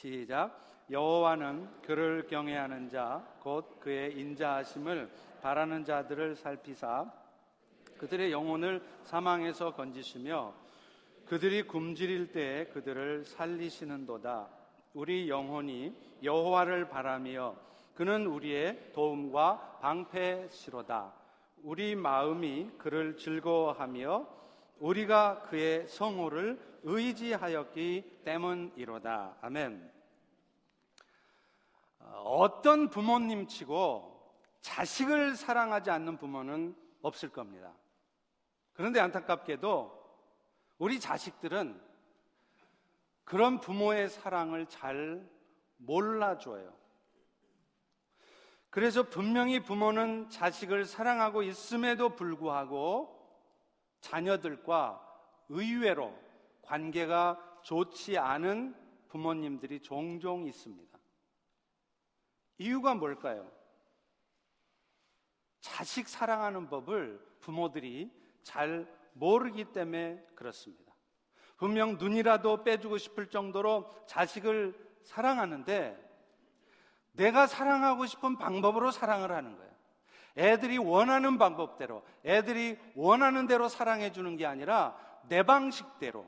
시작. 여호와는 그를 경외하는 자, 곧 그의 인자하심을 바라는 자들을 살피사 그들의 영혼을 사망에서 건지시며 그들이 굶주릴 때에 그들을 살리시는도다. 우리 영혼이 여호와를 바라며 그는 우리의 도움과 방패시로다. 우리 마음이 그를 즐거워하며 우리가 그의 성호를 의지하였기 때문이로다. 아멘. 어떤 부모님 치고 자식을 사랑하지 않는 부모는 없을 겁니다. 그런데 안타깝게도 우리 자식들은 그런 부모의 사랑을 잘 몰라줘요. 그래서 분명히 부모는 자식을 사랑하고 있음에도 불구하고 자녀들과 의외로 관계가 좋지 않은 부모님들이 종종 있습니다. 이유가 뭘까요? 자식 사랑하는 법을 부모들이 잘 모르기 때문에 그렇습니다. 분명 눈이라도 빼주고 싶을 정도로 자식을 사랑하는데 내가 사랑하고 싶은 방법으로 사랑을 하는 거예요. 애들이 원하는 방법대로, 애들이 원하는 대로 사랑해 주는 게 아니라 내 방식대로,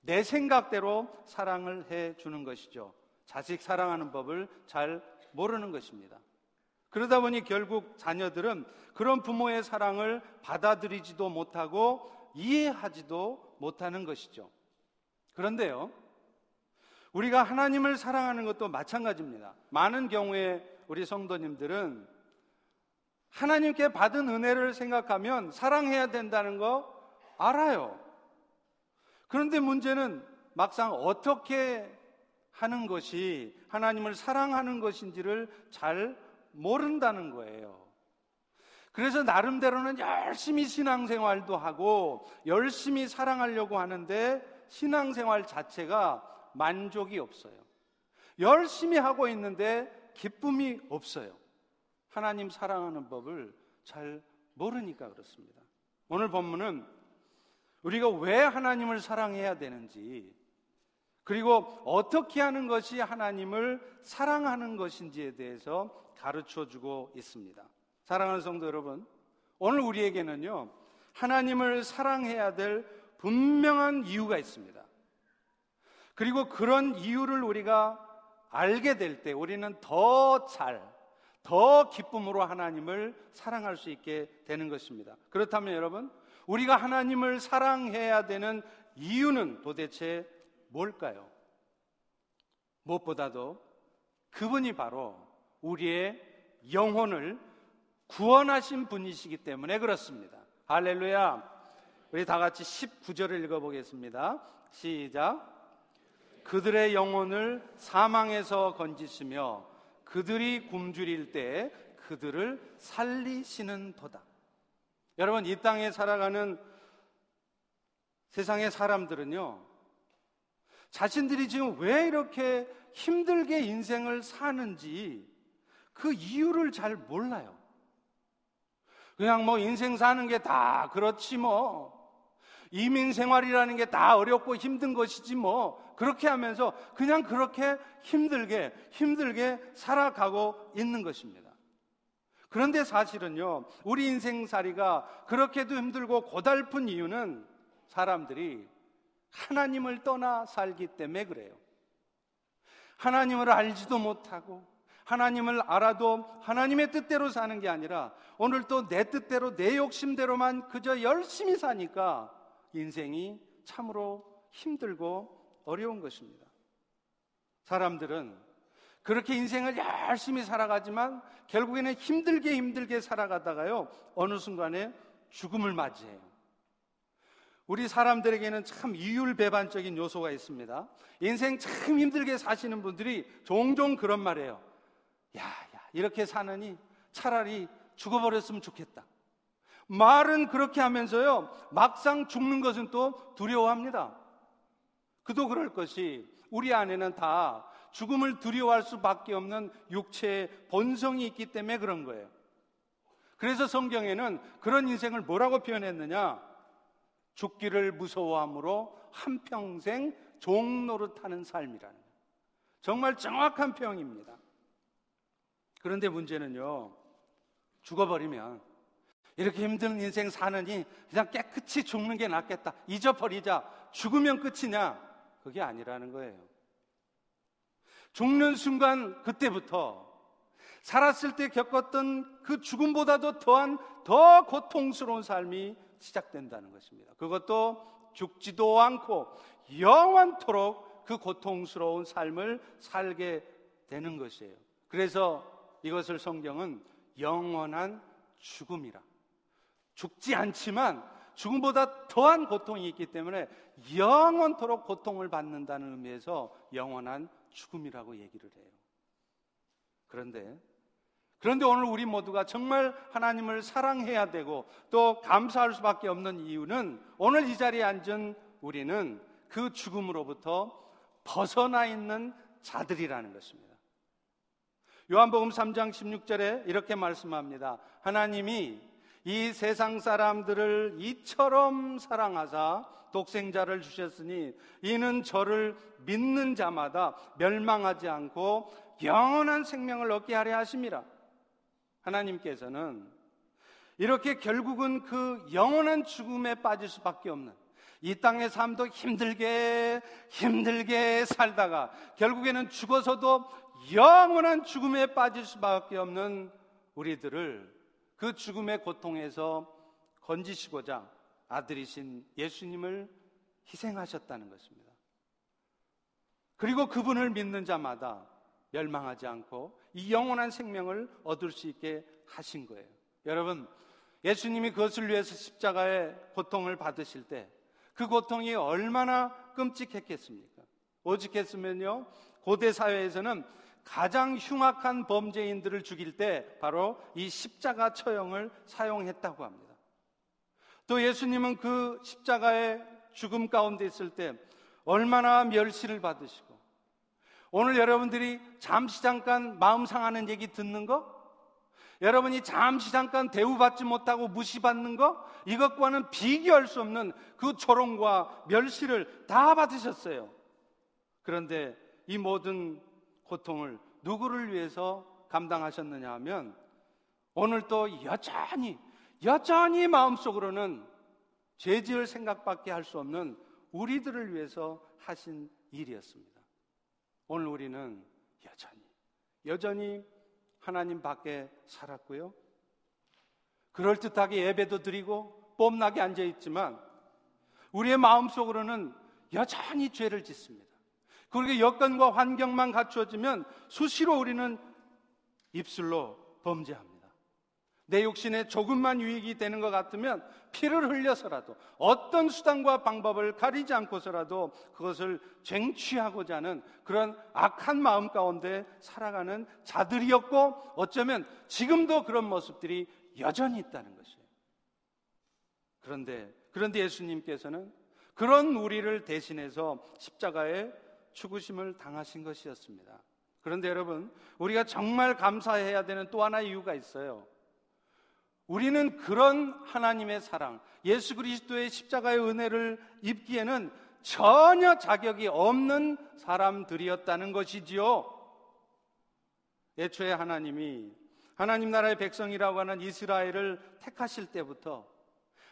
내 생각대로 사랑을 해 주는 것이죠. 자식 사랑하는 법을 잘 모르는 것입니다. 그러다 보니 결국 자녀들은 그런 부모의 사랑을 받아들이지도 못하고 이해하지도 못하는 것이죠. 그런데요, 우리가 하나님을 사랑하는 것도 마찬가지입니다. 많은 경우에 우리 성도님들은 하나님께 받은 은혜를 생각하면 사랑해야 된다는 거 알아요. 그런데 문제는 막상 어떻게 하는 것이 하나님을 사랑하는 것인지를 잘 모른다는 거예요. 그래서 나름대로는 열심히 신앙생활도 하고 열심히 사랑하려고 하는데 신앙생활 자체가 만족이 없어요. 열심히 하고 있는데 기쁨이 없어요. 하나님 사랑하는 법을 잘 모르니까 그렇습니다. 오늘 본문은 우리가 왜 하나님을 사랑해야 되는지 그리고 어떻게 하는 것이 하나님을 사랑하는 것인지에 대해서 가르쳐 주고 있습니다. 사랑하는 성도 여러분, 오늘 우리에게는요, 하나님을 사랑해야 될 분명한 이유가 있습니다. 그리고 그런 이유를 우리가 알게 될 때 우리는 더 잘, 더 기쁨으로 하나님을 사랑할 수 있게 되는 것입니다. 그렇다면 여러분, 우리가 하나님을 사랑해야 되는 이유는 도대체 뭘까요? 무엇보다도 그분이 바로 우리의 영혼을 구원하신 분이시기 때문에 그렇습니다. 할렐루야. 우리 다 같이 19절을 읽어보겠습니다. 시작. 그들의 영혼을 사망에서 건지시며 그들이 굶주릴 때 그들을 살리시는 도다. 여러분, 이 땅에 살아가는 세상의 사람들은요, 자신들이 지금 왜 이렇게 힘들게 인생을 사는지 그 이유를 잘 몰라요. 그냥 뭐 인생 사는 게 다 그렇지 뭐. 이민 생활이라는 게 다 어렵고 힘든 것이지 뭐. 그렇게 하면서 그냥 그렇게 힘들게, 힘들게 살아가고 있는 것입니다. 그런데 사실은요, 우리 인생살이가 그렇게도 힘들고 고달픈 이유는 사람들이 하나님을 떠나 살기 때문에 그래요. 하나님을 알지도 못하고 하나님을 알아도 하나님의 뜻대로 사는 게 아니라 오늘 또 내 뜻대로 내 욕심대로만 그저 열심히 사니까 인생이 참으로 힘들고 어려운 것입니다. 사람들은 그렇게 인생을 열심히 살아가지만 결국에는 힘들게 힘들게 살아가다가요 어느 순간에 죽음을 맞이해요. 우리 사람들에게는 참 이율배반적인 요소가 있습니다. 인생 참 힘들게 사시는 분들이 종종 그런 말이에요. 야, 야, 이렇게 사느니 차라리 죽어버렸으면 좋겠다. 말은 그렇게 하면서요, 막상 죽는 것은 또 두려워합니다. 그도 그럴 것이 우리 안에는 다 죽음을 두려워할 수밖에 없는 육체의 본성이 있기 때문에 그런 거예요. 그래서 성경에는 그런 인생을 뭐라고 표현했느냐? 죽기를 무서워함으로 한평생 종노릇하는 삶이라는. 정말 정확한 표현입니다. 그런데 문제는요, 죽어버리면 이렇게 힘든 인생 사느니 그냥 깨끗이 죽는 게 낫겠다. 잊어버리자. 죽으면 끝이냐? 그게 아니라는 거예요. 죽는 순간 그때부터 살았을 때 겪었던 그 죽음보다도 더한 더 고통스러운 삶이 시작된다는 것입니다. 그것도 죽지도 않고 영원토록 그 고통스러운 삶을 살게 되는 것이에요. 그래서 이것을 성경은 영원한 죽음이라. 죽지 않지만 죽음보다 더한 고통이 있기 때문에 영원토록 고통을 받는다는 의미에서 영원한 죽음이라고 얘기를 해요. 그런데 그런데 오늘 우리 모두가 정말 하나님을 사랑해야 되고 또 감사할 수밖에 없는 이유는 오늘 이 자리에 앉은 우리는 그 죽음으로부터 벗어나 있는 자들이라는 것입니다. 요한복음 3장 16절에 이렇게 말씀합니다. 하나님이 이 세상 사람들을 이처럼 사랑하사 독생자를 주셨으니 이는 저를 믿는 자마다 멸망하지 않고 영원한 생명을 얻게 하려 하심이라. 하나님께서는 이렇게 결국은 그 영원한 죽음에 빠질 수밖에 없는 이 땅의 삶도 힘들게 힘들게 살다가 결국에는 죽어서도 영원한 죽음에 빠질 수밖에 없는 우리들을 그 죽음의 고통에서 건지시고자 아들이신 예수님을 희생하셨다는 것입니다. 그리고 그분을 믿는 자마다 멸망하지 않고 이 영원한 생명을 얻을 수 있게 하신 거예요. 여러분, 예수님이 그것을 위해서 십자가의 고통을 받으실 때 그 고통이 얼마나 끔찍했겠습니까? 오직했으면요, 고대 사회에서는 가장 흉악한 범죄인들을 죽일 때 바로 이 십자가 처형을 사용했다고 합니다. 또 예수님은 그 십자가의 죽음 가운데 있을 때 얼마나 멸시를 받으시고 오늘 여러분들이 잠시 잠깐 마음 상하는 얘기 듣는 거? 여러분이 잠시 잠깐 대우받지 못하고 무시받는 거? 이것과는 비교할 수 없는 그 조롱과 멸시를 다 받으셨어요. 그런데 이 모든 고통을 누구를 위해서 감당하셨느냐 하면 오늘 또 여전히, 여전히 마음속으로는 죄 지을 생각밖에 할 수 없는 우리들을 위해서 하신 일이었습니다. 오늘 우리는 여전히, 여전히 하나님 밖에 살았고요. 그럴듯하게 예배도 드리고 뽐나게 앉아 있지만 우리의 마음속으로는 여전히 죄를 짓습니다. 그리고 여건과 환경만 갖추어지면 수시로 우리는 입술로 범죄합니다. 내 육신에 조금만 유익이 되는 것 같으면 피를 흘려서라도 어떤 수단과 방법을 가리지 않고서라도 그것을 쟁취하고자 하는 그런 악한 마음 가운데 살아가는 자들이었고 어쩌면 지금도 그런 모습들이 여전히 있다는 것이에요. 그런데 그런데 예수님께서는 그런 우리를 대신해서 십자가에 죽으심을 당하신 것이었습니다. 그런데 여러분, 우리가 정말 감사해야 되는 또 하나의 이유가 있어요. 우리는 그런 하나님의 사랑, 예수 그리스도의 십자가의 은혜를 입기에는 전혀 자격이 없는 사람들이었다는 것이지요. 애초에 하나님이 하나님 나라의 백성이라고 하는 이스라엘을 택하실 때부터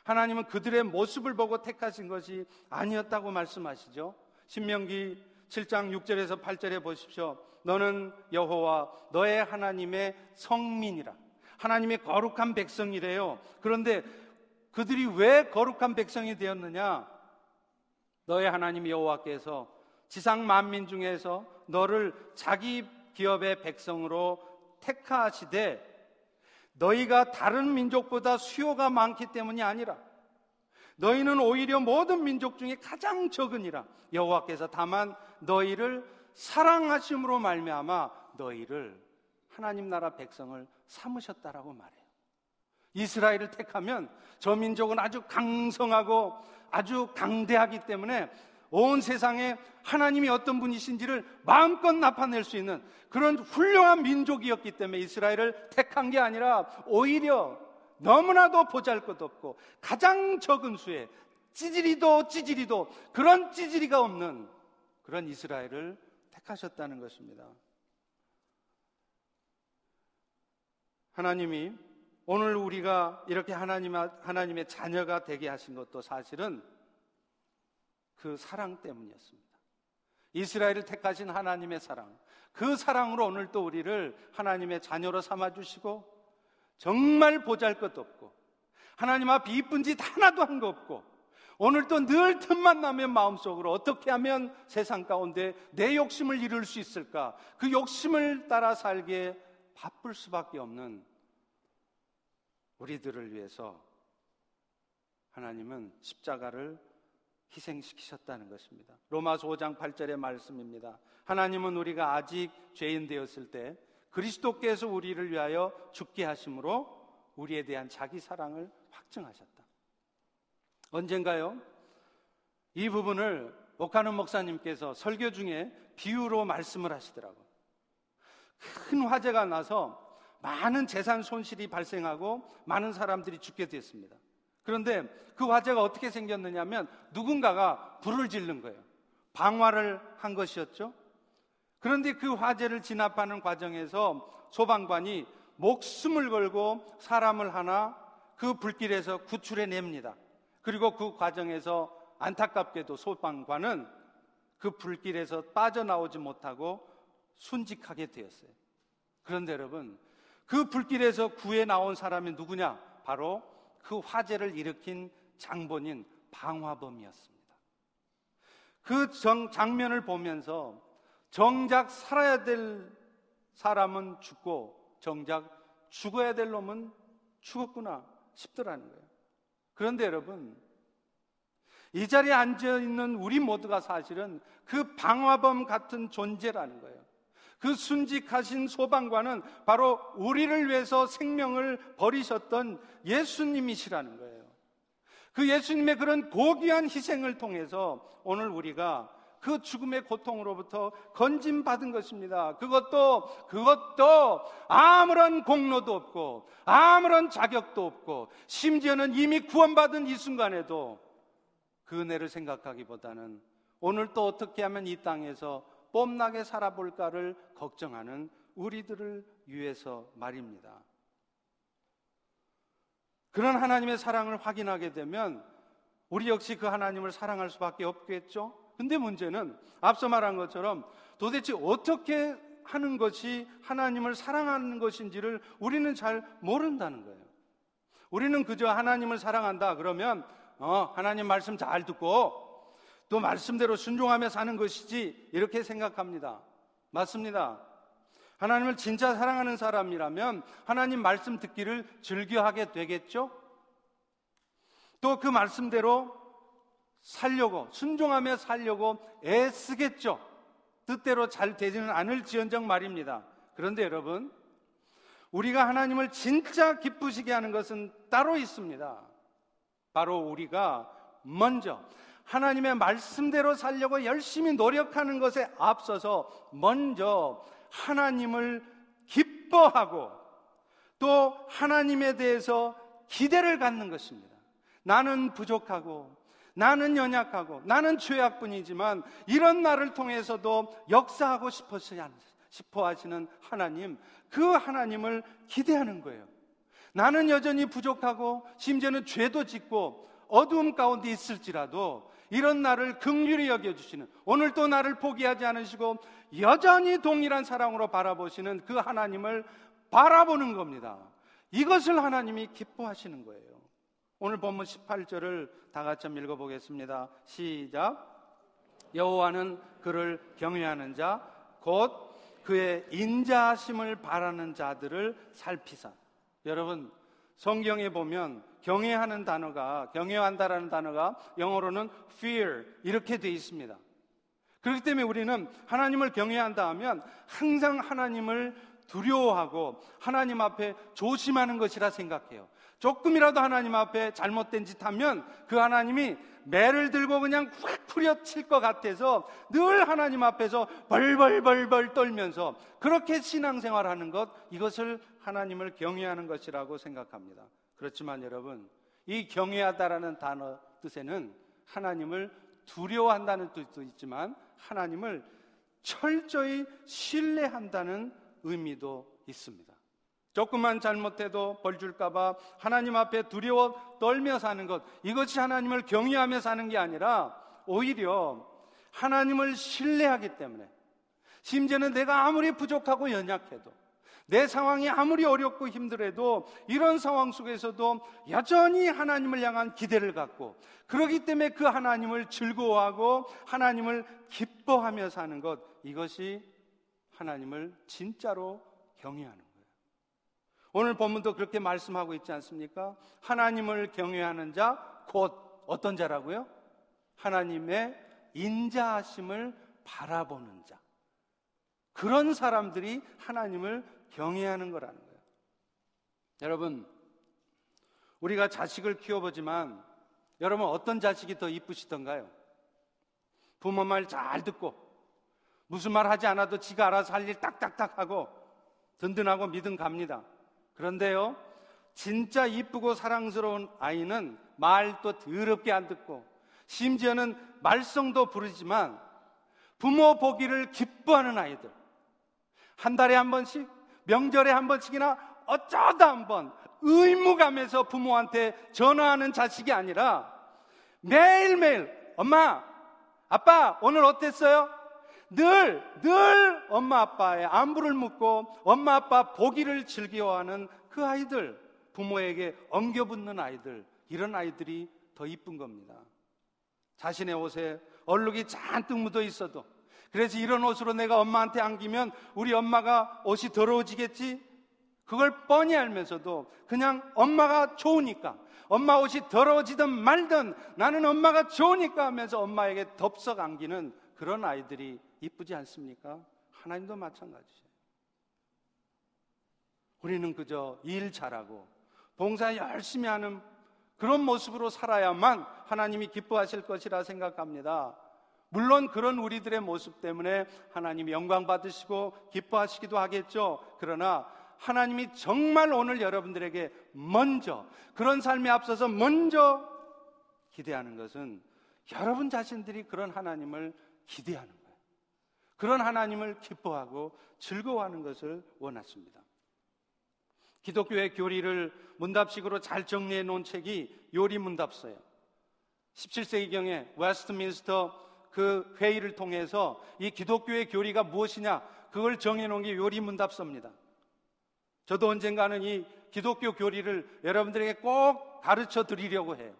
하나님은 그들의 모습을 보고 택하신 것이 아니었다고 말씀하시죠. 신명기 7장 6절에서 8절에 보십시오. 너는 여호와 너의 하나님의 성민이라. 하나님의 거룩한 백성이래요. 그런데 그들이 왜 거룩한 백성이 되었느냐? 너의 하나님 여호와께서 지상 만민 중에서 너를 자기 기업의 백성으로 택하시되 너희가 다른 민족보다 수요가 많기 때문이 아니라 너희는 오히려 모든 민족 중에 가장 적으니라 여호와께서 다만 너희를 사랑하심으로 말미암아 너희를 하나님 나라 백성을 삼으셨다라고 말해요. 이스라엘을 택하면 저 민족은 아주 강성하고 아주 강대하기 때문에 온 세상에 하나님이 어떤 분이신지를 마음껏 나타낼 수 있는 그런 훌륭한 민족이었기 때문에 이스라엘을 택한 게 아니라 오히려 너무나도 보잘 것 없고 가장 적은 수에 찌질이도 찌질이도 그런 찌질이가 없는 그런 이스라엘을 택하셨다는 것입니다. 하나님이 오늘 우리가 이렇게 하나님, 하나님의 자녀가 되게 하신 것도 사실은 그 사랑 때문이었습니다. 이스라엘을 택하신 하나님의 사랑. 그 사랑으로 오늘 또 우리를 하나님의 자녀로 삼아주시고 정말 보잘 것 없고 하나님 앞에 이쁜 짓 하나도 한 거 없고 오늘도 늘 틈만 나면 마음속으로 어떻게 하면 세상 가운데 내 욕심을 이룰 수 있을까? 그 욕심을 따라 살기에 바쁠 수밖에 없는 우리들을 위해서 하나님은 십자가를 희생시키셨다는 것입니다. 로마서 5장 8절의 말씀입니다. 하나님은 우리가 아직 죄인 되었을 때 그리스도께서 우리를 위하여 죽게 하심으로 우리에 대한 자기 사랑을 확증하셨다. 언젠가요? 이 부분을 목하는 목사님께서 설교 중에 비유로 말씀을 하시더라고요. 큰 화재가 나서 많은 재산 손실이 발생하고 많은 사람들이 죽게 됐습니다. 그런데 그 화재가 어떻게 생겼느냐면 누군가가 불을 지른 거예요. 방화를 한 것이었죠. 그런데 그 화재를 진압하는 과정에서 소방관이 목숨을 걸고 사람을 하나 그 불길에서 구출해 냅니다. 그리고 그 과정에서 안타깝게도 소방관은 그 불길에서 빠져나오지 못하고 순직하게 되었어요. 그런데 여러분, 그 불길에서 구해 나온 사람이 누구냐? 바로 그 화재를 일으킨 장본인 방화범이었습니다. 그 정, 장면을 보면서 정작 살아야 될 사람은 죽고 정작 죽어야 될 놈은 죽었구나 싶더라는 거예요. 그런데 여러분, 이 자리에 앉아 있는 우리 모두가 사실은 그 방화범 같은 존재라는 거예요. 그 순직하신 소방관은 바로 우리를 위해서 생명을 버리셨던 예수님이시라는 거예요. 그 예수님의 그런 고귀한 희생을 통해서 오늘 우리가 그 죽음의 고통으로부터 건진받은 것입니다. 그것도, 그것도 아무런 공로도 없고, 아무런 자격도 없고, 심지어는 이미 구원받은 이 순간에도 그 은혜를 생각하기보다는 오늘 또 어떻게 하면 이 땅에서 뽐나게 살아볼까를 걱정하는 우리들을 위해서 말입니다. 그런 하나님의 사랑을 확인하게 되면 우리 역시 그 하나님을 사랑할 수밖에 없겠죠? 근데 문제는 앞서 말한 것처럼 도대체 어떻게 하는 것이 하나님을 사랑하는 것인지를 우리는 잘 모른다는 거예요. 우리는 그저 하나님을 사랑한다 그러면 어, 하나님 말씀 잘 듣고 또 말씀대로 순종하며 사는 것이지 이렇게 생각합니다. 맞습니다. 하나님을 진짜 사랑하는 사람이라면 하나님 말씀 듣기를 즐겨하게 되겠죠? 또 그 말씀대로 살려고 순종하며 살려고 애쓰겠죠. 뜻대로 잘 되지는 않을지언정 말입니다. 그런데 여러분, 우리가 하나님을 진짜 기쁘시게 하는 것은 따로 있습니다. 바로 우리가 먼저 하나님의 말씀대로 살려고 열심히 노력하는 것에 앞서서 먼저 하나님을 기뻐하고 또 하나님에 대해서 기대를 갖는 것입니다. 나는 부족하고 나는 연약하고 나는 죄악뿐이지만 이런 나를 통해서도 역사하고 싶어 하시는 하나님, 그 하나님을 기대하는 거예요. 나는 여전히 부족하고 심지어는 죄도 짓고 어두움 가운데 있을지라도 이런 나를 극률히 여겨주시는 오늘도 나를 포기하지 않으시고 여전히 동일한 사랑으로 바라보시는 그 하나님을 바라보는 겁니다. 이것을 하나님이 기뻐하시는 거예요. 오늘 본문 18절을 다 같이 한번 읽어보겠습니다. 시작. 여호와는 그를 경외하는 자, 곧 그의 인자하심을 바라는 자들을 살피사. 여러분, 성경에 보면 경외하는 단어가, 경외한다라는 단어가 영어로는 fear, 이렇게 되어 있습니다. 그렇기 때문에 우리는 하나님을 경외한다 하면 항상 하나님을 두려워하고 하나님 앞에 조심하는 것이라 생각해요. 조금이라도 하나님 앞에 잘못된 짓 하면 그 하나님이 매를 들고 그냥 확 후려칠 것 같아서 늘 하나님 앞에서 벌벌벌벌 떨면서 그렇게 신앙생활 하는 것, 이것을 하나님을 경외하는 것이라고 생각합니다. 그렇지만 여러분, 이 경외하다라는 단어 뜻에는 하나님을 두려워한다는 뜻도 있지만 하나님을 철저히 신뢰한다는 의미도 있습니다. 조금만 잘못해도 벌 줄까봐 하나님 앞에 두려워 떨며 사는 것, 이것이 하나님을 경외하며 사는 게 아니라 오히려 하나님을 신뢰하기 때문에 심지어는 내가 아무리 부족하고 연약해도 내 상황이 아무리 어렵고 힘들어도 이런 상황 속에서도 여전히 하나님을 향한 기대를 갖고 그러기 때문에 그 하나님을 즐거워하고 하나님을 기뻐하며 사는 것 이것이 하나님을 진짜로 경외하는 거예요. 오늘 본문도 그렇게 말씀하고 있지 않습니까? 하나님을 경외하는 자 곧 어떤 자라고요? 하나님의 인자하심을 바라보는 자. 그런 사람들이 하나님을 경외하는 거라는 거예요. 여러분, 우리가 자식을 키워보지만 여러분 어떤 자식이 더 이쁘시던가요? 부모 말 잘 듣고 무슨 말 하지 않아도 지가 알아서 할 일 딱딱딱 하고 든든하고 믿음 갑니다. 그런데요, 진짜 이쁘고 사랑스러운 아이는 말도 더럽게 안 듣고 심지어는 말썽도 부르지만 부모 보기를 기뻐하는 아이들. 한 달에 한 번씩, 명절에 한 번씩이나 어쩌다 한 번 의무감에서 부모한테 전화하는 자식이 아니라 매일매일 엄마, 아빠, 오늘 어땠어요? 늘, 늘 엄마 아빠의 안부를 묻고 엄마 아빠 보기를 즐겨하는 그 아이들, 부모에게 엉겨붙는 아이들, 이런 아이들이 더 이쁜 겁니다. 자신의 옷에 얼룩이 잔뜩 묻어 있어도 그래서 이런 옷으로 내가 엄마한테 안기면 우리 엄마가 옷이 더러워지겠지? 그걸 뻔히 알면서도 그냥 엄마가 좋으니까 엄마 옷이 더러워지든 말든 나는 엄마가 좋으니까 하면서 엄마에게 덥석 안기는 그런 아이들이 이쁘지 않습니까? 하나님도 마찬가지예요. 우리는 그저 일 잘하고 봉사 열심히 하는 그런 모습으로 살아야만 하나님이 기뻐하실 것이라 생각합니다. 물론 그런 우리들의 모습 때문에 하나님이 영광 받으시고 기뻐하시기도 하겠죠. 그러나 하나님이 정말 오늘 여러분들에게 먼저 그런 삶에 앞서서 먼저 기대하는 것은 여러분 자신들이 그런 하나님을 기대하는 거예요. 그런 하나님을 기뻐하고 즐거워하는 것을 원하십니다. 기독교의 교리를 문답식으로 잘 정리해 놓은 책이 요리 문답서예요. 17세기경에 웨스트민스터 그 회의를 통해서 이 기독교의 교리가 무엇이냐 그걸 정해놓은 게 요리 문답서입니다. 저도 언젠가는 이 기독교 교리를 여러분들에게 꼭 가르쳐 드리려고 해요.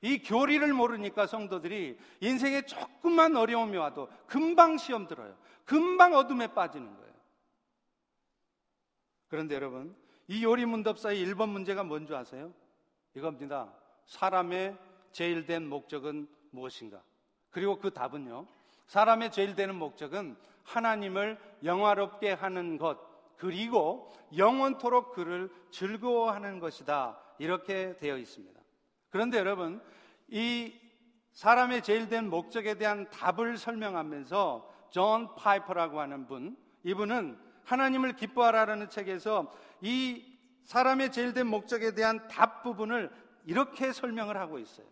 이 교리를 모르니까 성도들이 인생에 조금만 어려움이 와도 금방 시험 들어요. 금방 어둠에 빠지는 거예요. 그런데 여러분, 이 요리 문답사의 1번 문제가 뭔지 아세요? 이겁니다. 사람의 제일 된 목적은 무엇인가? 그리고 그 답은요. 사람의 제일 되는 목적은 하나님을 영화롭게 하는 것, 그리고 영원토록 그를 즐거워하는 것이다. 이렇게 되어 있습니다. 그런데 여러분, 이 사람의 제일 된 목적에 대한 답을 설명하면서 존 파이퍼라고 하는 분, 이분은 하나님을 기뻐하라는 책에서 이 사람의 제일 된 목적에 대한 답 부분을 이렇게 설명을 하고 있어요.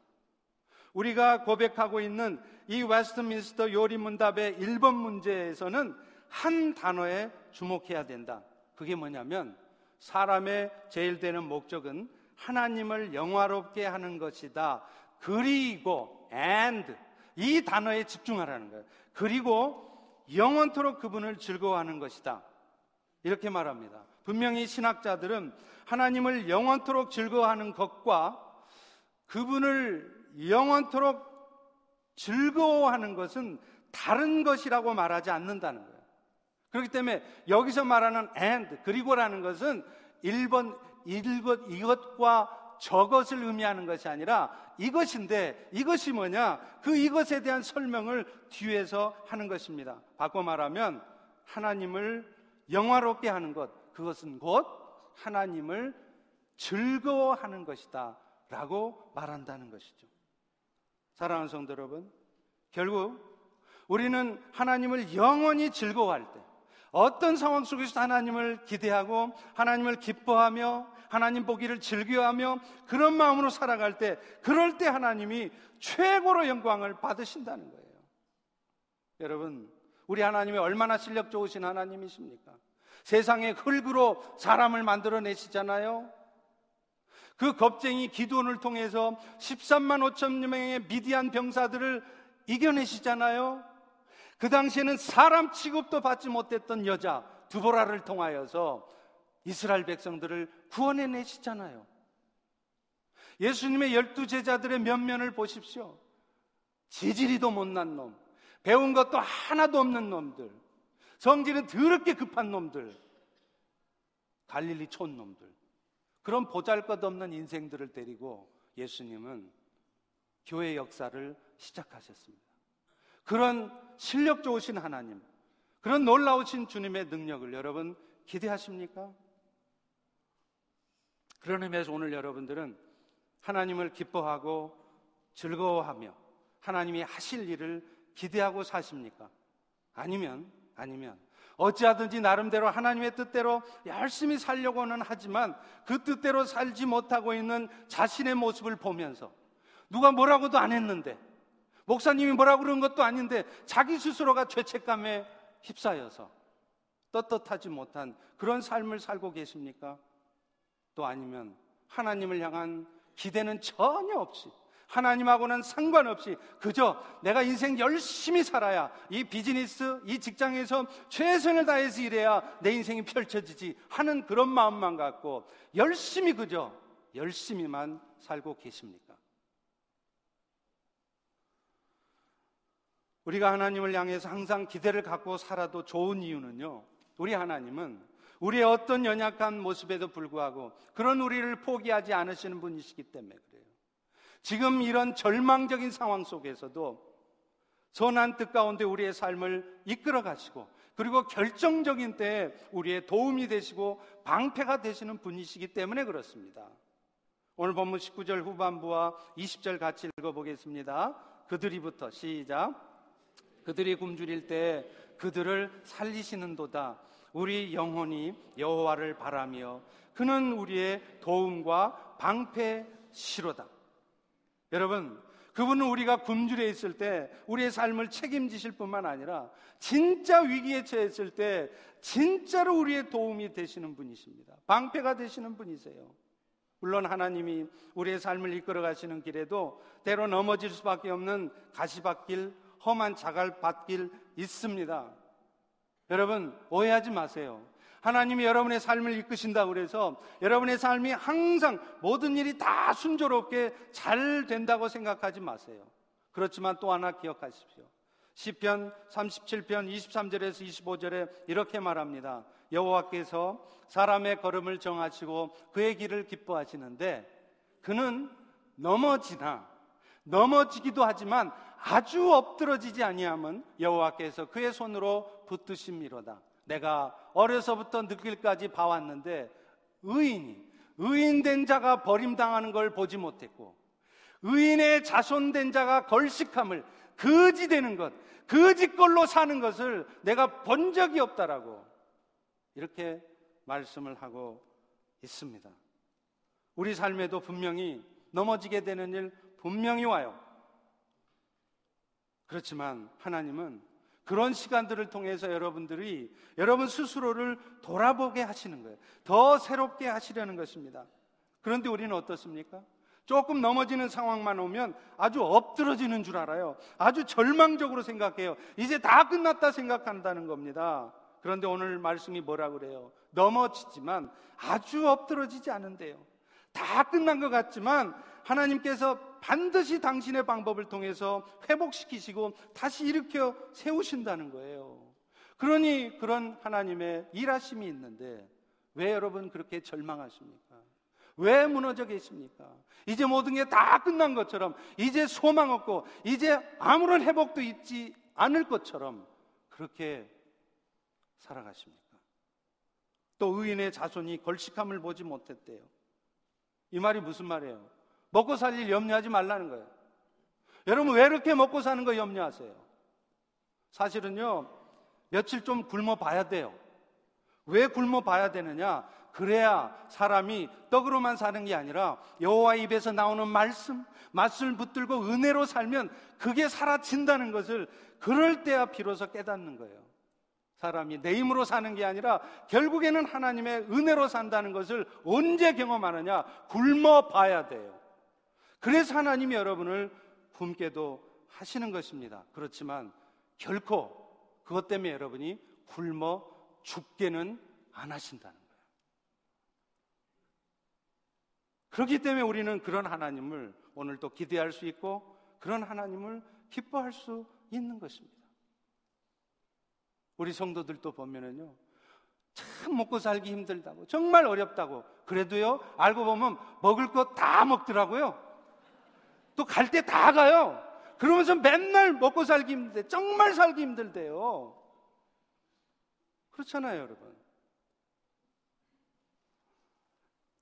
우리가 고백하고 있는 이 웨스트민스터 요리문답의 1번 문제에서는 한 단어에 주목해야 된다. 그게 뭐냐면 사람의 제일 되는 목적은 하나님을 영화롭게 하는 것이다. 그리고 and 이 단어에 집중하라는 거예요. 그리고 영원토록 그분을 즐거워하는 것이다. 이렇게 말합니다. 분명히 신학자들은 하나님을 영원토록 즐거워하는 것과 그분을 영원토록 즐거워하는 것은 다른 것이라고 말하지 않는다는 거예요. 그렇기 때문에 여기서 말하는 and 그리고라는 것은 1번 이것, 이것과 저것을 의미하는 것이 아니라 이것인데 이것이 뭐냐? 그 이것에 대한 설명을 뒤에서 하는 것입니다. 바꿔 말하면 하나님을 영화롭게 하는 것 그것은 곧 하나님을 즐거워하는 것이다 라고 말한다는 것이죠. 사랑하는 성도 여러분, 결국 우리는 하나님을 영원히 즐거워할 때, 어떤 상황 속에서 하나님을 기대하고 하나님을 기뻐하며 하나님 보기를 즐겨하며 그런 마음으로 살아갈 때, 그럴 때 하나님이 최고로 영광을 받으신다는 거예요. 여러분, 우리 하나님이 얼마나 실력 좋으신 하나님이십니까? 세상의 흙으로 사람을 만들어 내시잖아요. 그 겁쟁이 기도원을 통해서 13만 5천 명의 미디안 병사들을 이겨내시잖아요. 그 당시에는 사람 취급도 받지 못했던 여자 두보라를 통하여서 이스라엘 백성들을 구원해 내시잖아요. 예수님의 열두 제자들의 면면을 보십시오. 지지리도 못난 놈, 배운 것도 하나도 없는 놈들, 성질은 더럽게 급한 놈들, 갈릴리 촌 놈들, 그런 보잘 것 없는 인생들을 데리고 예수님은 교회 역사를 시작하셨습니다. 그런 실력 좋으신 하나님, 그런 놀라우신 주님의 능력을 여러분 기대하십니까? 그런 의미에서 오늘 여러분들은 하나님을 기뻐하고 즐거워하며 하나님이 하실 일을 기대하고 사십니까? 아니면, 아니면, 어찌하든지 나름대로 하나님의 뜻대로 열심히 살려고는 하지만 그 뜻대로 살지 못하고 있는 자신의 모습을 보면서 누가 뭐라고도 안 했는데 목사님이 뭐라고 그런 것도 아닌데 자기 스스로가 죄책감에 휩싸여서 떳떳하지 못한 그런 삶을 살고 계십니까? 또 아니면 하나님을 향한 기대는 전혀 없이 하나님하고는 상관없이 그저 내가 인생 열심히 살아야 이 비즈니스, 이 직장에서 최선을 다해서 일해야 내 인생이 펼쳐지지 하는 그런 마음만 갖고 열심히 그저 열심히만 살고 계십니까? 우리가 하나님을 향해서 항상 기대를 갖고 살아도 좋은 이유는요. 우리 하나님은 우리의 어떤 연약한 모습에도 불구하고 그런 우리를 포기하지 않으시는 분이시기 때문에. 지금 이런 절망적인 상황 속에서도 선한 뜻 가운데 우리의 삶을 이끌어 가시고 그리고 결정적인 때에 우리의 도움이 되시고 방패가 되시는 분이시기 때문에 그렇습니다. 오늘 본문 19절 후반부와 20절 같이 읽어보겠습니다. 그들이부터 시작. 그들이 굶주릴 때 그들을 살리시는도다. 우리 영혼이 여호와를 바라며 그는 우리의 도움과 방패시로다. 여러분, 그분은 우리가 굶주려 있을 때 우리의 삶을 책임지실 뿐만 아니라 진짜 위기에 처했을 때 진짜로 우리의 도움이 되시는 분이십니다. 방패가 되시는 분이세요. 물론 하나님이 우리의 삶을 이끌어 가시는 길에도 때로 넘어질 수밖에 없는 가시밭길, 험한 자갈밭길 있습니다. 여러분, 오해하지 마세요. 하나님이 여러분의 삶을 이끄신다고 그래서 여러분의 삶이 항상 모든 일이 다 순조롭게 잘 된다고 생각하지 마세요. 그렇지만 또 하나 기억하십시오. 시편 37편 23절에서 25절에 이렇게 말합니다. 여호와께서 사람의 걸음을 정하시고 그의 길을 기뻐하시는데 그는 넘어지나 넘어지기도 하지만 아주 엎드러지지 아니함은 여호와께서 그의 손으로 붙드심이로다. 내가 어려서부터 느낄까지 봐왔는데 의인이 의인된 자가 버림당하는 걸 보지 못했고 의인의 자손된 자가 걸식함을 거지되는 것, 거지꼴로 사는 것을 내가 본 적이 없다라고 이렇게 말씀을 하고 있습니다. 우리 삶에도 분명히 넘어지게 되는 일 분명히 와요. 그렇지만 하나님은 그런 시간들을 통해서 여러분들이 여러분 스스로를 돌아보게 하시는 거예요. 더 새롭게 하시려는 것입니다. 그런데 우리는 어떻습니까? 조금 넘어지는 상황만 오면 아주 엎드러지는 줄 알아요. 아주 절망적으로 생각해요. 이제 다 끝났다 생각한다는 겁니다. 그런데 오늘 말씀이 뭐라 그래요? 넘어지지만 아주 엎드러지지 않은데요. 다 끝난 것 같지만 하나님께서 반드시 당신의 방법을 통해서 회복시키시고 다시 일으켜 세우신다는 거예요. 그러니 그런 하나님의 일하심이 있는데 왜 여러분 그렇게 절망하십니까? 왜 무너져 계십니까? 이제 모든 게 다 끝난 것처럼 이제 소망 없고 이제 아무런 회복도 있지 않을 것처럼 그렇게 살아가십니까? 또 의인의 자손이 걸식함을 보지 못했대요. 이 말이 무슨 말이에요? 먹고 살 일 염려하지 말라는 거예요. 여러분 왜 이렇게 먹고 사는 거 염려하세요? 사실은요 며칠 좀 굶어 봐야 돼요. 왜 굶어 봐야 되느냐? 그래야 사람이 떡으로만 사는 게 아니라 여호와 입에서 나오는 말씀, 맛을 붙들고 은혜로 살면 그게 사라진다는 것을 그럴 때야 비로소 깨닫는 거예요. 사람이 내 힘으로 사는 게 아니라 결국에는 하나님의 은혜로 산다는 것을 언제 경험하느냐? 굶어 봐야 돼요. 그래서 하나님이 여러분을 굶게도 하시는 것입니다. 그렇지만 결코 그것 때문에 여러분이 굶어 죽게는 안 하신다는 거예요. 그렇기 때문에 우리는 그런 하나님을 오늘 또 기대할 수 있고 그런 하나님을 기뻐할 수 있는 것입니다. 우리 성도들도 보면은요, 참 먹고 살기 힘들다고, 정말 어렵다고. 그래도요, 알고 보면 먹을 거다 먹더라고요. 또 갈 때 다 가요. 그러면서 맨날 먹고 살기 힘들대. 정말 살기 힘들대요. 그렇잖아요, 여러분.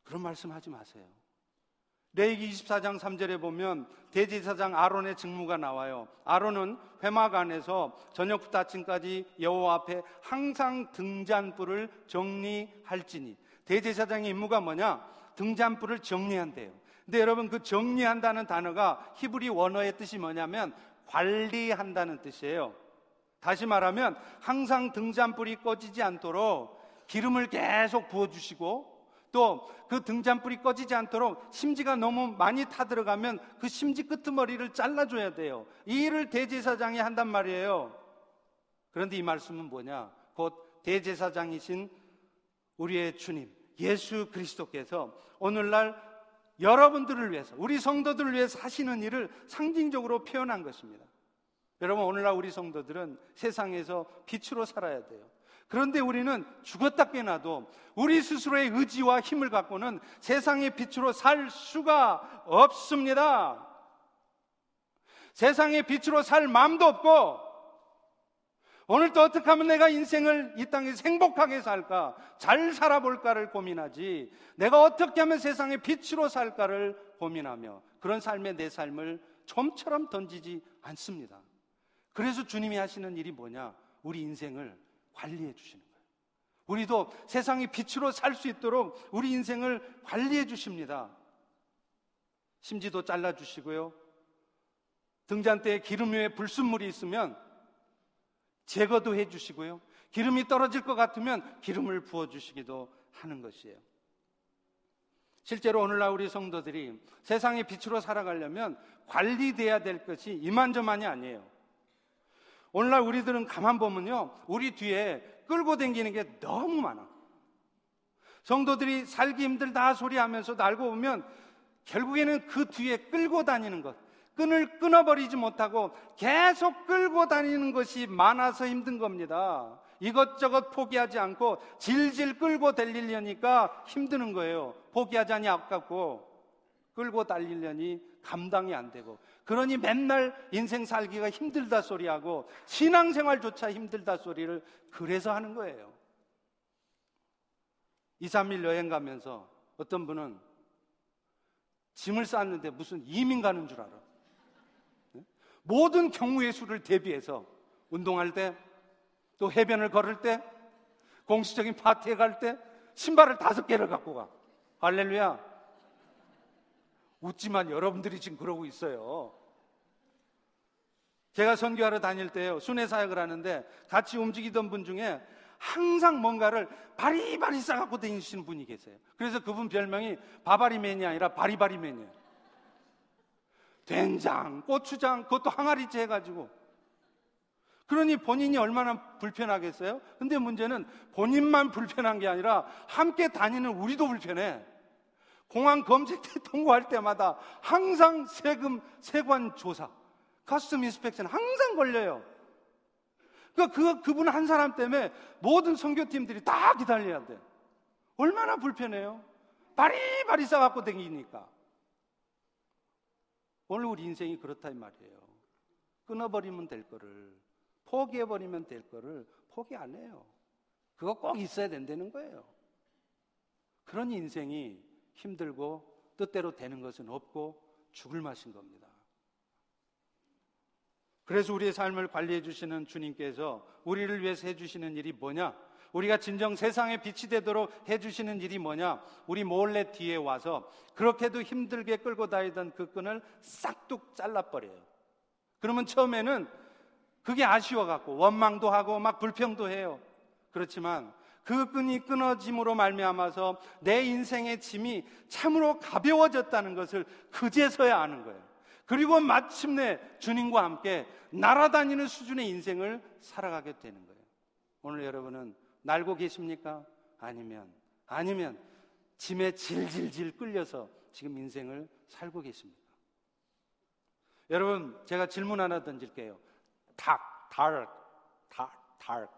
그런 말씀 하지 마세요. 레이기 24장 3절에 보면 대제사장 아론의 직무가 나와요. 아론은 회막 안에서 저녁부터 아침까지 여호와 앞에 항상 등잔불을 정리할지니 대제사장의 임무가 뭐냐? 등잔불을 정리한대요. 근데 여러분 그 정리한다는 단어가 히브리 원어의 뜻이 뭐냐면 관리한다는 뜻이에요. 다시 말하면 항상 등잔불이 꺼지지 않도록 기름을 계속 부어주시고 또 그 등잔불이 꺼지지 않도록 심지가 너무 많이 타들어가면 그 심지 끄트머리를 잘라줘야 돼요. 이 일을 대제사장이 한단 말이에요. 그런데 이 말씀은 뭐냐? 곧 대제사장이신 우리의 주님, 예수 그리스도께서 오늘날 여러분들을 위해서, 우리 성도들을 위해서 하시는 일을 상징적으로 표현한 것입니다. 여러분, 오늘날 우리 성도들은 세상에서 빛으로 살아야 돼요. 그런데 우리는 죽었다 깨나도 우리 스스로의 의지와 힘을 갖고는 세상의 빛으로 살 수가 없습니다. 세상의 빛으로 살 마음도 없고 오늘 또 어떻게 하면 내가 인생을 이 땅에서 행복하게 살까, 잘 살아볼까를 고민하지, 내가 어떻게 하면 세상의 빛으로 살까를 고민하며 그런 삶의 내 삶을 좀처럼 던지지 않습니다. 그래서 주님이 하시는 일이 뭐냐? 우리 인생을 관리해 주시는 거예요. 우리도 세상의 빛으로 살 수 있도록 우리 인생을 관리해 주십니다. 심지도 잘라 주시고요. 등잔대에 기름 위에 불순물이 있으면 제거도 해 주시고요. 기름이 떨어질 것 같으면 기름을 부어 주시기도 하는 것이에요. 실제로 오늘날 우리 성도들이 세상의 빛으로 살아가려면 관리돼야 될 것이 이만저만이 아니에요. 오늘날 우리들은 가만 보면요. 우리 뒤에 끌고 다니는 게 너무 많아. 성도들이 살기 힘들다 소리하면서도 알고 보면 결국에는 그 뒤에 끌고 다니는 것. 끈을 끊어버리지 못하고 계속 끌고 다니는 것이 많아서 힘든 겁니다. 이것저것 포기하지 않고 질질 끌고 달리려니까 힘드는 거예요. 포기하자니 아깝고 끌고 달리려니 감당이 안 되고 그러니 맨날 인생 살기가 힘들다 소리하고 신앙생활조차 힘들다 소리를 그래서 하는 거예요. 2, 3일 여행 가면서 어떤 분은 짐을 쌌는데 무슨 이민 가는 줄 알아. 모든 경우의 수를 대비해서 운동할 때, 또 해변을 걸을 때, 공식적인 파티에 갈 때, 신발을 다섯 개를 갖고 가. 할렐루야. 웃지만 여러분들이 지금 그러고 있어요. 제가 선교하러 다닐 때요, 순회 사역을 하는데 같이 움직이던 분 중에 항상 뭔가를 바리바리 싸갖고 다니시는 분이 계세요. 그래서 그분 별명이 바바리맨이 아니라 바리바리맨이에요. 된장, 고추장, 그것도 항아리째 해가지고. 그러니 본인이 얼마나 불편하겠어요? 근데 문제는 본인만 불편한 게 아니라 함께 다니는 우리도 불편해. 공항 검색대 통과할 때마다 항상 세금, 세관 조사, custom inspection 항상 걸려요. 그, 그, 그분 한 사람 때문에 모든 선교팀들이 다 기다려야 돼. 얼마나 불편해요? 바리바리 싸갖고 다니니까. 오늘 우리 인생이 그렇다 이 말이에요. 끊어버리면 될 거를, 포기해버리면 될 거를 포기 안 해요. 그거 꼭 있어야 된다는 거예요. 그런 인생이 힘들고 뜻대로 되는 것은 없고 죽을 맛인 겁니다. 그래서 우리의 삶을 관리해 주시는 주님께서 우리를 위해서 해 주시는 일이 뭐냐? 우리가 진정 세상에 빛이 되도록 해주시는 일이 뭐냐? 우리 몰래 뒤에 와서 그렇게도 힘들게 끌고 다니던 그 끈을 싹둑 잘라버려요. 그러면 처음에는 그게 아쉬워갖고 원망도 하고 막 불평도 해요. 그렇지만 그 끈이 끊어짐으로 말미암아서 내 인생의 짐이 참으로 가벼워졌다는 것을 그제서야 아는 거예요. 그리고 마침내 주님과 함께 날아다니는 수준의 인생을 살아가게 되는 거예요. 오늘 여러분은 날고 계십니까? 아니면 아니면 짐에 질질질 끌려서 지금 인생을 살고 계십니까? 여러분, 제가 질문 하나 던질게요. 닭, 닭, 닭, 닭.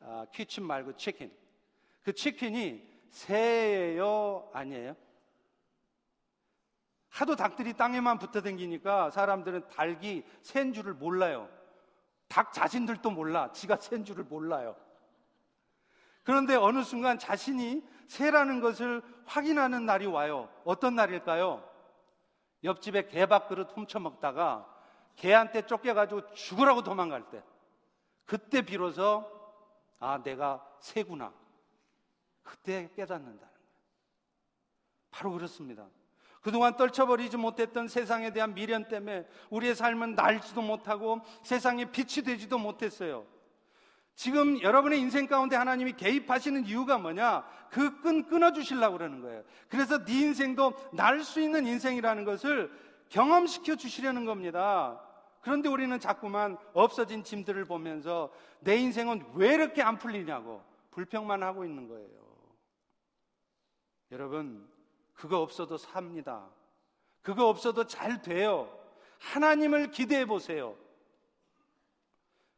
아, 퀴친 말고 치킨. 그 치킨이 새예요? 아니에요? 하도 닭들이 땅에만 붙어 댕기니까 사람들은 닭이 새인 줄을 몰라요. 닭 자신들도 몰라. 지가 새인 줄을 몰라요. 그런데 어느 순간 자신이 새라는 것을 확인하는 날이 와요. 어떤 날일까요? 옆집에 개 밥그릇 훔쳐먹다가 개한테 쫓겨가지고 죽으라고 도망갈 때. 그때 비로소, 아, 내가 새구나. 그때 깨닫는다는 거예요. 바로 그렇습니다. 그동안 떨쳐버리지 못했던 세상에 대한 미련 때문에 우리의 삶은 날지도 못하고 세상에 빛이 되지도 못했어요. 지금 여러분의 인생 가운데 하나님이 개입하시는 이유가 뭐냐? 그 끈 끊어주시려고 그러는 거예요. 그래서 네 인생도 날 수 있는 인생이라는 것을 경험시켜 주시려는 겁니다. 그런데 우리는 자꾸만 없어진 짐들을 보면서 내 인생은 왜 이렇게 안 풀리냐고 불평만 하고 있는 거예요. 여러분, 그거 없어도 삽니다. 그거 없어도 잘 돼요. 하나님을 기대해 보세요.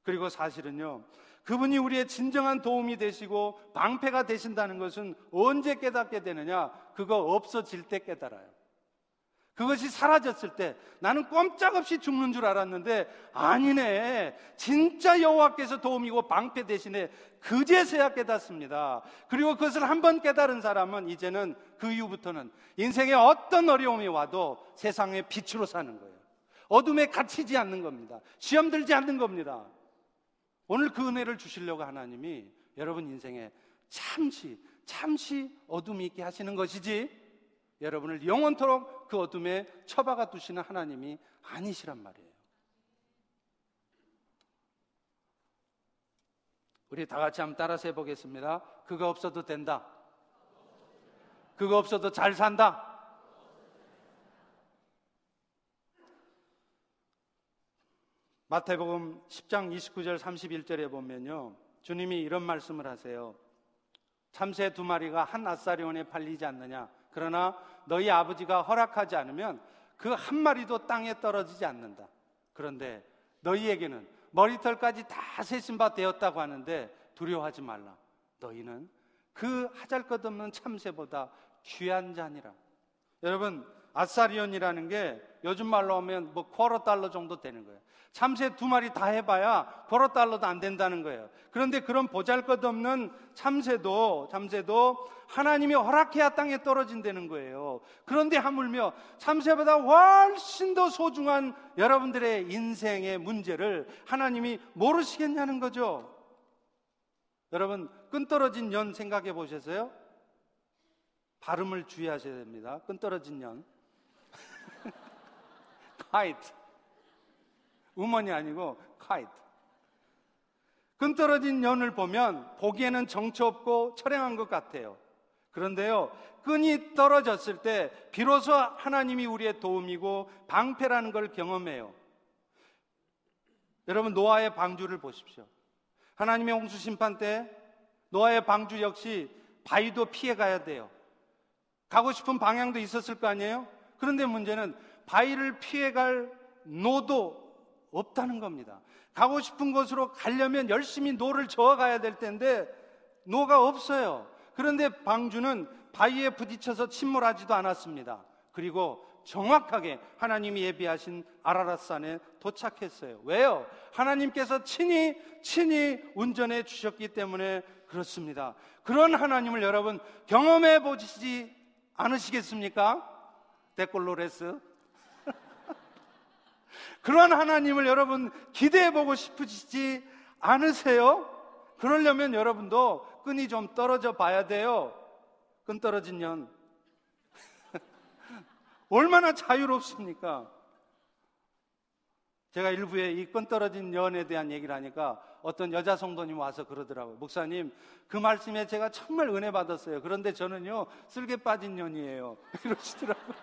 그리고 사실은요, 그분이 우리의 진정한 도움이 되시고 방패가 되신다는 것은 언제 깨닫게 되느냐? 그거 없어질 때 깨달아요. 그것이 사라졌을 때 나는 꼼짝없이 죽는 줄 알았는데 아니네. 진짜 여호와께서 도움이고 방패 대신에 그제서야 깨닫습니다. 그리고 그것을 한 번 깨달은 사람은 이제는 그 이후부터는 인생에 어떤 어려움이 와도 세상의 빛으로 사는 거예요. 어둠에 갇히지 않는 겁니다. 시험 들지 않는 겁니다. 오늘 그 은혜를 주시려고 하나님이 여러분 인생에 잠시, 잠시 어둠이 있게 하시는 것이지 여러분을 영원토록 그 어둠에 처박아 두시는 하나님이 아니시란 말이에요. 우리 다 같이 한번 따라서 해보겠습니다. 그거 없어도 된다. 그거 없어도 잘 산다. 마태복음 10장 29절 31절에 보면요. 주님이 이런 말씀을 하세요. 참새 두 마리가 한 아사리온에 팔리지 않느냐. 그러나 너희 아버지가 허락하지 않으면 그 한 마리도 땅에 떨어지지 않는다. 그런데 너희에게는 머리털까지 다 세신 바 되었다고 하는데 두려워하지 말라. 너희는 그 하잘 것 없는 참새보다 귀한 자니라. 여러분, 아사리온이라는 게 요즘 말로 하면 뭐 쿼러 달러 정도 되는 거예요. 참새 두 마리 다 해봐야 쿼러 달러도 안 된다는 거예요. 그런데 그런 보잘것없는 참새도 참새도 하나님이 허락해야 땅에 떨어진다는 거예요. 그런데 하물며 참새보다 훨씬 더 소중한 여러분들의 인생의 문제를 하나님이 모르시겠냐는 거죠. 여러분 끈 떨어진 연 생각해 보셨어요? 발음을 주의하셔야 됩니다. 끈 떨어진 연. Kite. 우먼이 아니고 kite. 끈 떨어진 연을 보면 보기에는 정처 없고 철행한 것 같아요. 그런데요, 끈이 떨어졌을 때 비로소 하나님이 우리의 도움이고 방패라는 걸 경험해요. 여러분, 노아의 방주를 보십시오. 하나님의 홍수 심판 때 노아의 방주 역시 바위도 피해 가야 돼요. 가고 싶은 방향도 있었을 거 아니에요? 그런데 문제는 바위를 피해갈 노도 없다는 겁니다. 가고 싶은 곳으로 가려면 열심히 노를 저어가야 될 텐데 노가 없어요. 그런데 방주는 바위에 부딪혀서 침몰하지도 않았습니다. 그리고 정확하게 하나님이 예비하신 아라랏산에 도착했어요. 왜요? 하나님께서 친히 친히 운전해 주셨기 때문에 그렇습니다. 그런 하나님을 여러분 경험해 보시지 않으시겠습니까? 데콜로레스 그런 하나님을 여러분 기대해 보고 싶으시지 않으세요? 그러려면 여러분도 끈이 좀 떨어져 봐야 돼요. 끈 떨어진 년. 얼마나 자유롭습니까? 제가 일부에 이 끈 떨어진 연에 대한 얘기를 하니까 어떤 여자 성도님 와서 그러더라고요. 목사님, 그 말씀에 제가 정말 은혜 받았어요. 그런데 저는요, 쓸개 빠진 년이에요. 이러시더라고요.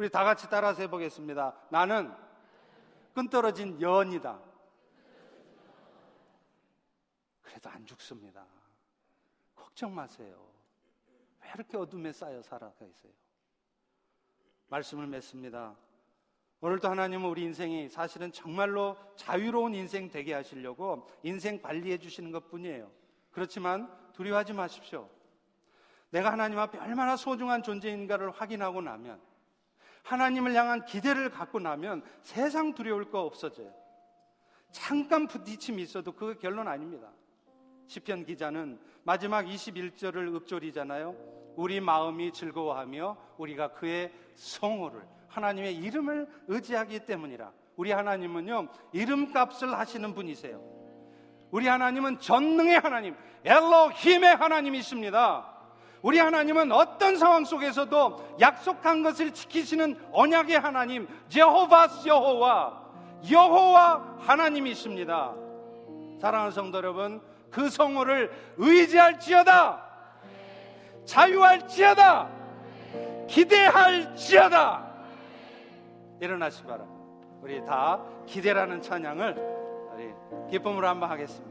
우리 다 같이 따라서 해보겠습니다. 나는 끈 떨어진 연이다. 그래도 안 죽습니다. 걱정 마세요. 왜 이렇게 어둠에 쌓여 살아가 있어요? 말씀을 맺습니다. 오늘도 하나님은 우리 인생이 사실은 정말로 자유로운 인생 되게 하시려고 인생 관리해 주시는 것 뿐이에요. 그렇지만 두려워하지 마십시오. 내가 하나님 앞에 얼마나 소중한 존재인가를 확인하고 나면 하나님을 향한 기대를 갖고 나면 세상 두려울 거 없어져요. 잠깐 부딪힘이 있어도 그거 결론 아닙니다. 시편 기자는 마지막 21절을 읊조리잖아요. 우리 마음이 즐거워하며 우리가 그의 성호를 하나님의 이름을 의지하기 때문이라. 우리 하나님은요, 이름값을 하시는 분이세요. 우리 하나님은 전능의 하나님, 엘로힘의 하나님이십니다. 우리 하나님은 어떤 상황 속에서도 약속한 것을 지키시는 언약의 하나님, 제호바스 여호와, 여호와 하나님이십니다. 사랑하는 성도 여러분, 그 성호를 의지할지어다, 자유할지어다, 기대할지어다. 일어나시 바랍니다. 우리 다 기대라는 찬양을 기쁨으로 한번 하겠습니다.